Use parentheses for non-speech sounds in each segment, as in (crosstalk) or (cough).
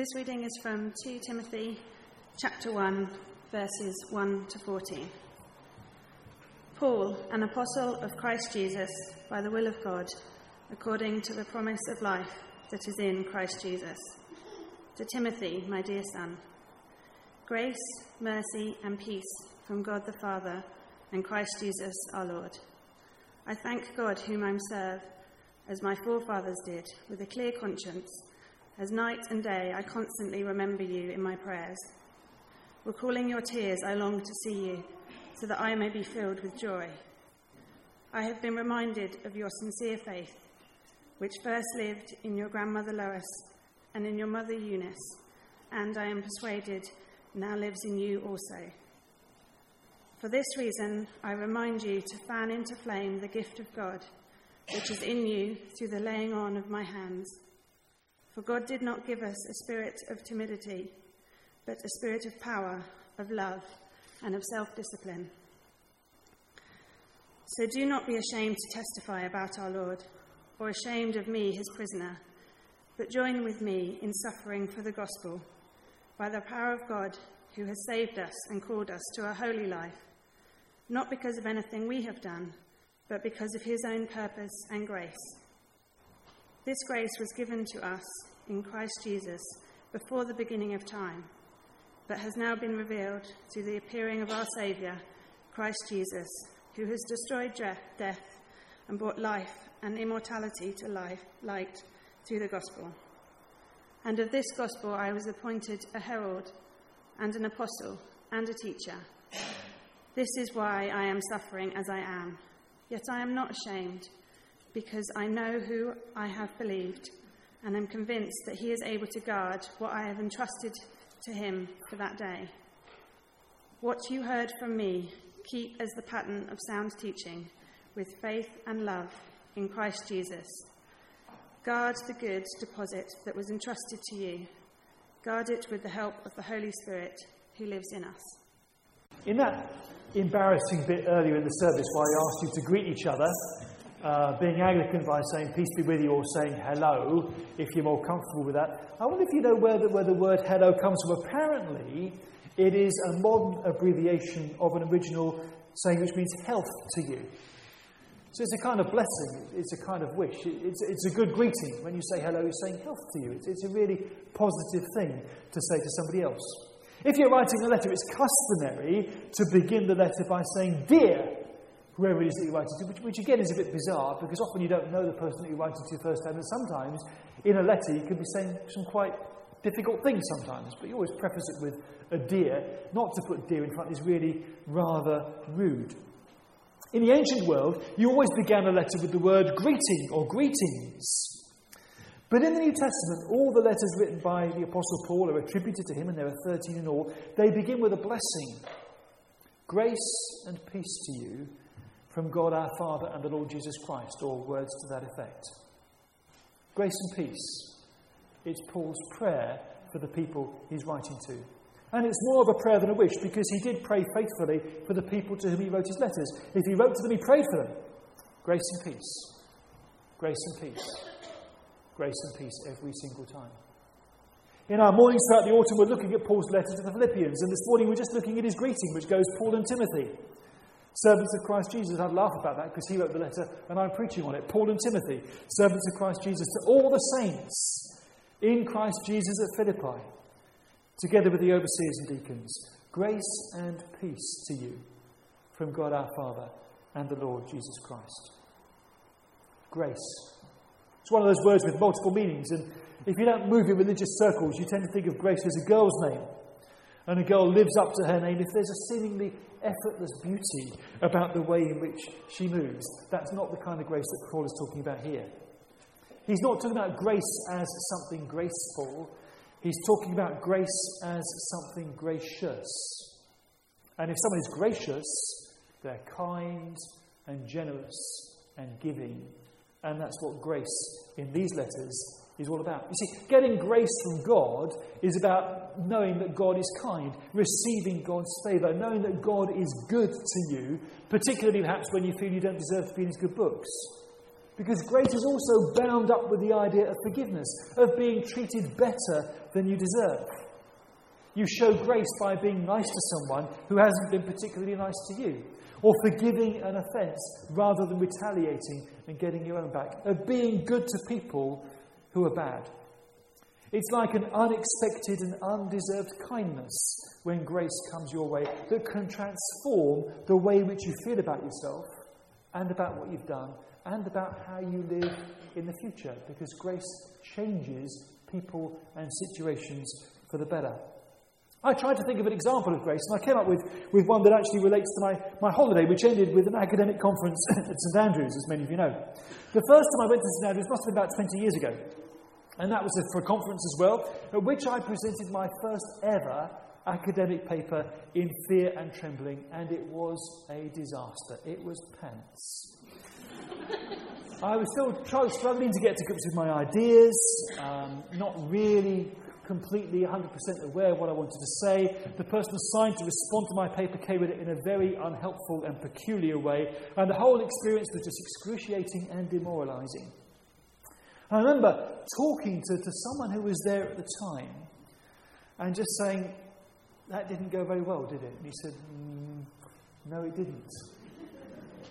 This reading is from 2 Timothy chapter 1, verses 1 to 14. Paul, an apostle of Christ Jesus, by the will of God, according to the promise of life that is in Christ Jesus. To Timothy, my dear son, grace, mercy, and peace from God the Father and Christ Jesus our Lord. I thank God, whom I serve, as my forefathers did, with a clear conscience, as night and day I constantly remember you in my prayers. Recalling your tears, I long to see you, so that I may be filled with joy. I have been reminded of your sincere faith, which first lived in your grandmother Lois and in your mother Eunice, and I am persuaded now lives in you also. For this reason, I remind you to fan into flame the gift of God, which is in you through the laying on of my hands. For God did not give us a spirit of timidity, but a spirit of power, of love, and of self discipline. So do not be ashamed to testify about our Lord, or ashamed of me, his prisoner, but join with me in suffering for the gospel, by the power of God who has saved us and called us to a holy life not because of anything we have done, but because of his own purpose and grace. This grace was given to us in Christ Jesus before the beginning of time, but has now been revealed through the appearing of our Saviour, Christ Jesus, who has destroyed death and brought life and immortality to life, light through the gospel. And of this gospel I was appointed a herald and an apostle and a teacher. This is why I am suffering as I am. Yet I am not ashamed, because I know who I have believed, and am convinced that he is able to guard what I have entrusted to him for that day. What you heard from me, keep as the pattern of sound teaching, with faith and love in Christ Jesus. Guard the good deposit that was entrusted to you. Guard it with the help of the Holy Spirit who lives in us. In that embarrassing bit earlier in the service where I asked you to greet each other, uh, being Anglican by saying peace be with you or saying hello, if you're more comfortable with that. I wonder if you know where the, where the word hello comes from. Apparently, it is a modern abbreviation of an original saying which means health to you. So it's a kind of blessing, it's a kind of wish. It's, it's a good greeting. When you say hello, you're saying health to you. It's, it's a really positive thing to say to somebody else. If you're writing a letter, it's customary to begin the letter by saying, Dear, whoever it is that you're writing to, which, which, again is a bit bizarre because often you don't know the person that you're writing to first time, and sometimes in a letter you could be saying some quite difficult things sometimes, but you always preface it with a dear. Not to put dear in front is really rather rude. In the ancient world, you always began a letter with the word greeting or greetings. But in the New Testament, all the letters written by the Apostle Paul are attributed to him, and there are 13 in all. They begin with a blessing Grace and peace to you from God our Father and the Lord Jesus Christ, or words to that effect. Grace and peace. It's Paul's prayer for the people he's writing to. And it's more of a prayer than a wish because he did pray faithfully for the people to whom he wrote his letters. If he wrote to them, he prayed for them. Grace and peace. Grace and peace grace and peace every single time. In our mornings throughout the autumn, we're looking at Paul's letter to the Philippians, and this morning we're just looking at his greeting, which goes Paul and Timothy. Servants of Christ Jesus. I'd laugh about that because he wrote the letter and I'm preaching on it. Paul and Timothy, servants of Christ Jesus, to all the saints in Christ Jesus at Philippi, together with the overseers and deacons. Grace and peace to you from God our Father and the Lord Jesus Christ. Grace it's one of those words with multiple meanings, and if you don't move in religious circles, you tend to think of grace as a girl's name. And a girl lives up to her name if there's a seemingly effortless beauty about the way in which she moves. That's not the kind of grace that Paul is talking about here. He's not talking about grace as something graceful, he's talking about grace as something gracious. And if someone is gracious, they're kind and generous and giving and that's what grace in these letters is all about. You see, getting grace from God is about knowing that God is kind, receiving God's favour, knowing that God is good to you, particularly perhaps when you feel you don't deserve to be in His good books. Because grace is also bound up with the idea of forgiveness, of being treated better than you deserve. You show grace by being nice to someone who hasn't been particularly nice to you, or forgiving an offence rather than retaliating and getting your own back, of being good to people who are bad. It's like an unexpected and undeserved kindness when grace comes your way that can transform the way which you feel about yourself and about what you've done and about how you live in the future because grace changes people and situations for the better. I tried to think of an example of grace, and I came up with, with one that actually relates to my, my holiday, which ended with an academic conference (laughs) at St Andrews, as many of you know. The first time I went to St Andrews must have been about 20 years ago, and that was for a conference as well, at which I presented my first ever academic paper in fear and trembling, and it was a disaster. It was pants. I was still struggling to get to grips with my ideas, um, not really completely 100% aware of what I wanted to say. The person assigned to respond to my paper came at it in a very unhelpful and peculiar way, and the whole experience was just excruciating and demoralizing. I remember talking to, to someone who was there at the time and just saying, That didn't go very well, did it? And he said, mm, No, it didn't.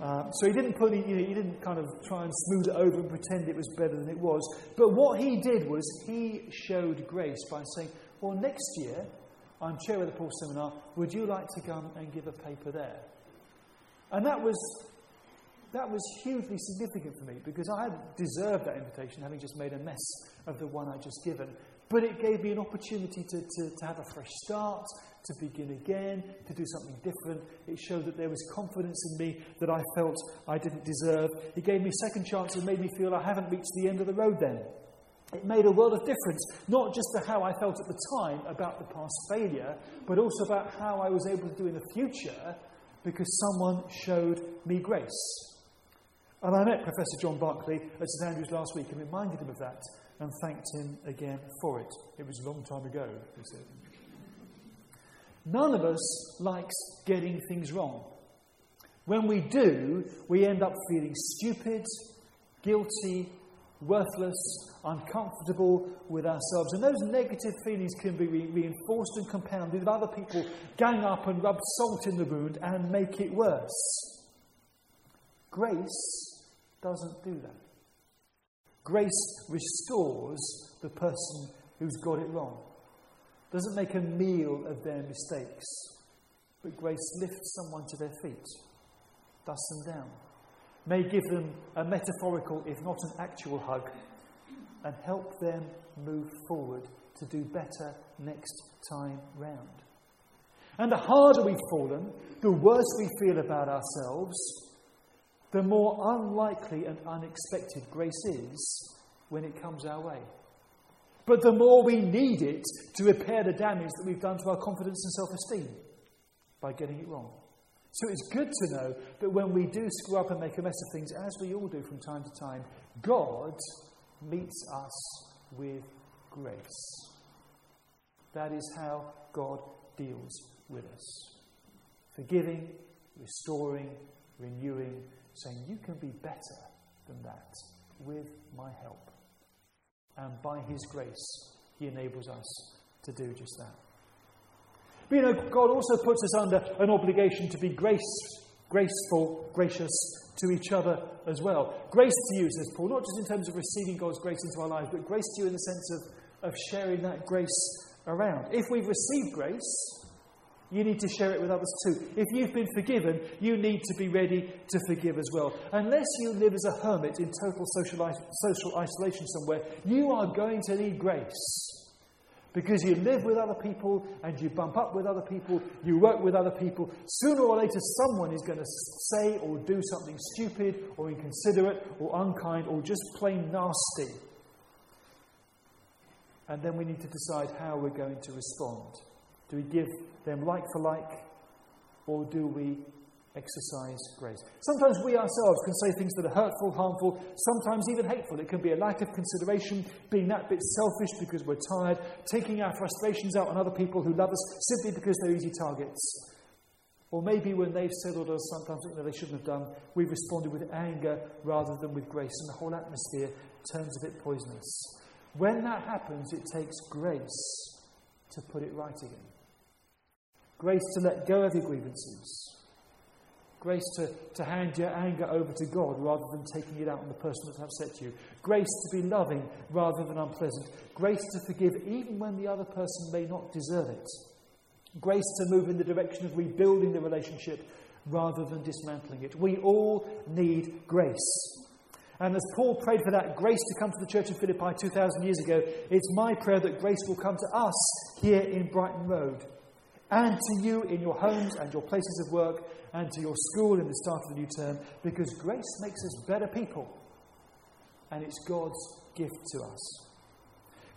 Uh, so he didn't put you know, he didn't kind of try and smooth it over and pretend it was better than it was. But what he did was he showed grace by saying, "Well, next year I'm chair of the Paul Seminar. Would you like to come and give a paper there?" And that was that was hugely significant for me because I deserved that invitation, having just made a mess of the one I'd just given. But it gave me an opportunity to, to, to have a fresh start, to begin again, to do something different. It showed that there was confidence in me that I felt I didn't deserve. It gave me a second chance and made me feel I haven't reached the end of the road then. It made a world of difference, not just to how I felt at the time about the past failure, but also about how I was able to do in the future because someone showed me grace. And I met Professor John Barclay at St Andrews last week and reminded him of that and thanked him again for it. It was a long time ago, he said. None of us likes getting things wrong. When we do, we end up feeling stupid, guilty, worthless, uncomfortable with ourselves. And those negative feelings can be re- reinforced and compounded if other people gang up and rub salt in the wound and make it worse. Grace doesn't do that. Grace restores the person who's got it wrong, doesn't make a meal of their mistakes, but grace lifts someone to their feet, dusts them down, may give them a metaphorical, if not an actual hug, and help them move forward to do better next time round. And the harder we've fallen, the worse we feel about ourselves, the more unlikely and unexpected grace is when it comes our way. But the more we need it to repair the damage that we've done to our confidence and self esteem by getting it wrong. So it's good to know that when we do screw up and make a mess of things, as we all do from time to time, God meets us with grace. That is how God deals with us forgiving, restoring, renewing, saying, You can be better than that with my help. And by His grace, He enables us to do just that. But you know, God also puts us under an obligation to be grace, graceful, gracious to each other as well. Grace to you, says Paul, not just in terms of receiving God's grace into our lives, but grace to you in the sense of, of sharing that grace around. If we've received grace, you need to share it with others too. If you've been forgiven, you need to be ready to forgive as well. Unless you live as a hermit in total social, social isolation somewhere, you are going to need grace. Because you live with other people and you bump up with other people, you work with other people. Sooner or later, someone is going to say or do something stupid or inconsiderate or unkind or just plain nasty. And then we need to decide how we're going to respond. Do we give them like for like, or do we exercise grace? Sometimes we ourselves can say things that are hurtful, harmful, sometimes even hateful. It can be a lack of consideration, being that bit selfish because we're tired, taking our frustrations out on other people who love us simply because they're easy targets. Or maybe when they've said or done sometimes something that they shouldn't have done, we've responded with anger rather than with grace, and the whole atmosphere turns a bit poisonous. When that happens, it takes grace to put it right again. Grace to let go of your grievances. Grace to, to hand your anger over to God rather than taking it out on the person that's upset you. Grace to be loving rather than unpleasant. Grace to forgive even when the other person may not deserve it. Grace to move in the direction of rebuilding the relationship rather than dismantling it. We all need grace. And as Paul prayed for that grace to come to the church of Philippi 2,000 years ago, it's my prayer that grace will come to us here in Brighton Road and to you in your homes and your places of work and to your school in the start of the new term because grace makes us better people and it's God's gift to us.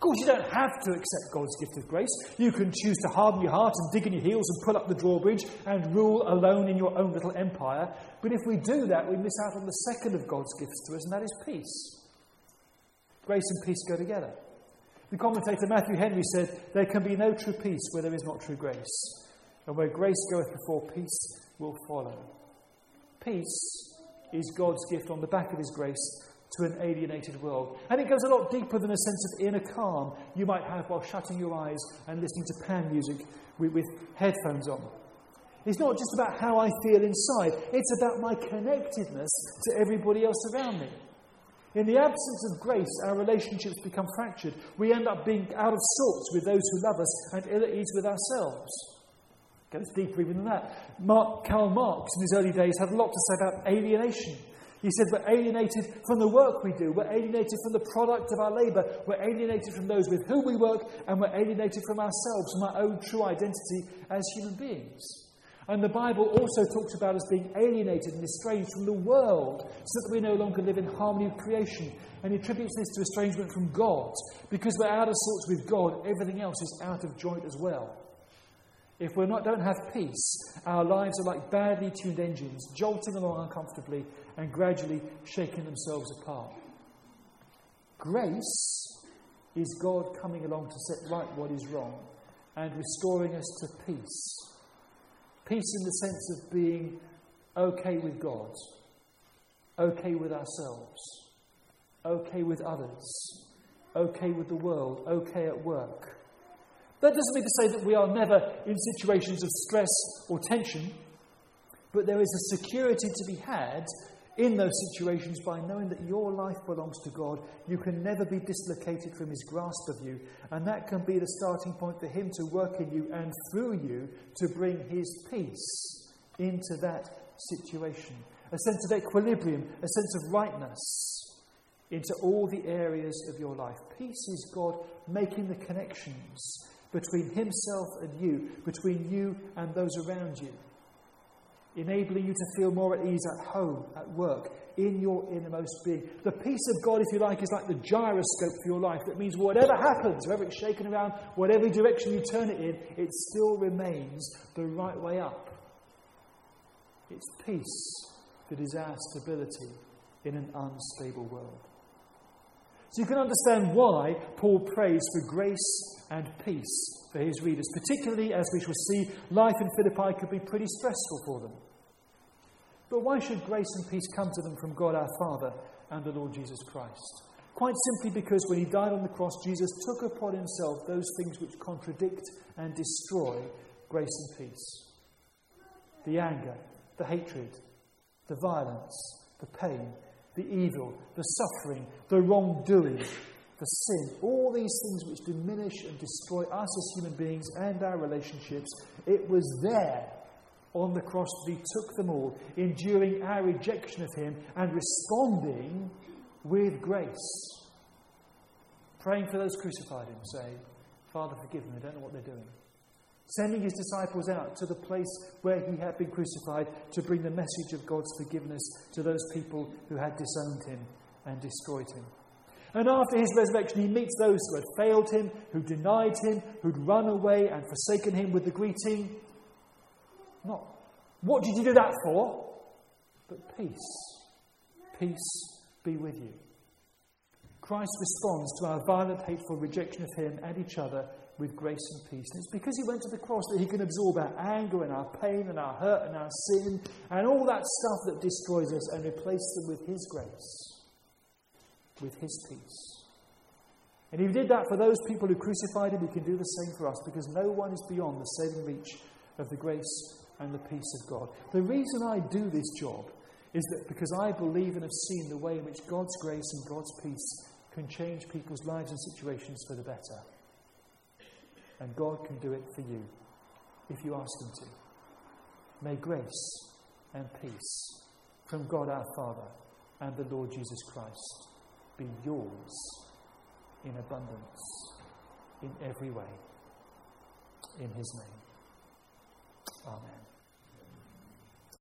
Of course, you don't have to accept God's gift of grace. You can choose to harden your heart and dig in your heels and pull up the drawbridge and rule alone in your own little empire. But if we do that, we miss out on the second of God's gifts to us, and that is peace. Grace and peace go together. The commentator Matthew Henry said, There can be no true peace where there is not true grace. And where grace goeth before, peace will follow. Peace is God's gift on the back of his grace to an alienated world. And it goes a lot deeper than a sense of inner calm you might have while shutting your eyes and listening to pan music with, with headphones on. It's not just about how I feel inside, it's about my connectedness to everybody else around me. In the absence of grace, our relationships become fractured. We end up being out of sorts with those who love us and ill at ease with ourselves. It goes deeper even than that. Mark, Karl Marx, in his early days, had a lot to say about alienation. He said, We're alienated from the work we do. We're alienated from the product of our labour. We're alienated from those with whom we work. And we're alienated from ourselves, from our own true identity as human beings. And the Bible also talks about us being alienated and estranged from the world so that we no longer live in harmony with creation. And he attributes this to estrangement from God. Because we're out of sorts with God, everything else is out of joint as well. If we don't have peace, our lives are like badly tuned engines, jolting along uncomfortably and gradually shaking themselves apart. Grace is God coming along to set right what is wrong and restoring us to peace. Peace in the sense of being okay with God, okay with ourselves, okay with others, okay with the world, okay at work. That doesn't mean to say that we are never in situations of stress or tension, but there is a security to be had in those situations by knowing that your life belongs to God. You can never be dislocated from His grasp of you, and that can be the starting point for Him to work in you and through you to bring His peace into that situation. A sense of equilibrium, a sense of rightness into all the areas of your life. Peace is God making the connections between himself and you, between you and those around you, enabling you to feel more at ease at home, at work, in your innermost being. The peace of God, if you like, is like the gyroscope for your life. That means whatever happens, whether it's shaken around, whatever direction you turn it in, it still remains the right way up. It's peace that is our stability in an unstable world. So you can understand why Paul prays for grace and peace for his readers, particularly as we shall see life in Philippi could be pretty stressful for them. But why should grace and peace come to them from God our Father and the Lord Jesus Christ? Quite simply because when he died on the cross, Jesus took upon himself those things which contradict and destroy grace and peace the anger, the hatred, the violence, the pain, the evil, the suffering, the wrongdoing, the sin, all these things which diminish and destroy us as human beings and our relationships, it was there on the cross that He took them all, enduring our rejection of Him and responding with grace. Praying for those crucified Him, saying, Father, forgive them, they don't know what they're doing. Sending His disciples out to the place where He had been crucified to bring the message of God's forgiveness to those people who had disowned Him and destroyed Him. And after his resurrection, he meets those who had failed him, who denied him, who'd run away and forsaken him with the greeting, not, what did you do that for? But peace. Peace be with you. Christ responds to our violent, hateful rejection of him and each other with grace and peace. And it's because he went to the cross that he can absorb our anger and our pain and our hurt and our sin and all that stuff that destroys us and replace them with his grace, with his peace. And he did that for those people who crucified him, he can do the same for us because no one is beyond the saving reach of the grace and the peace of God. The reason I do this job is that because I believe and have seen the way in which God's grace and God's peace can change people's lives and situations for the better. And God can do it for you if you ask Him to. May grace and peace from God our Father and the Lord Jesus Christ be yours in abundance in every way. In His name. Amen.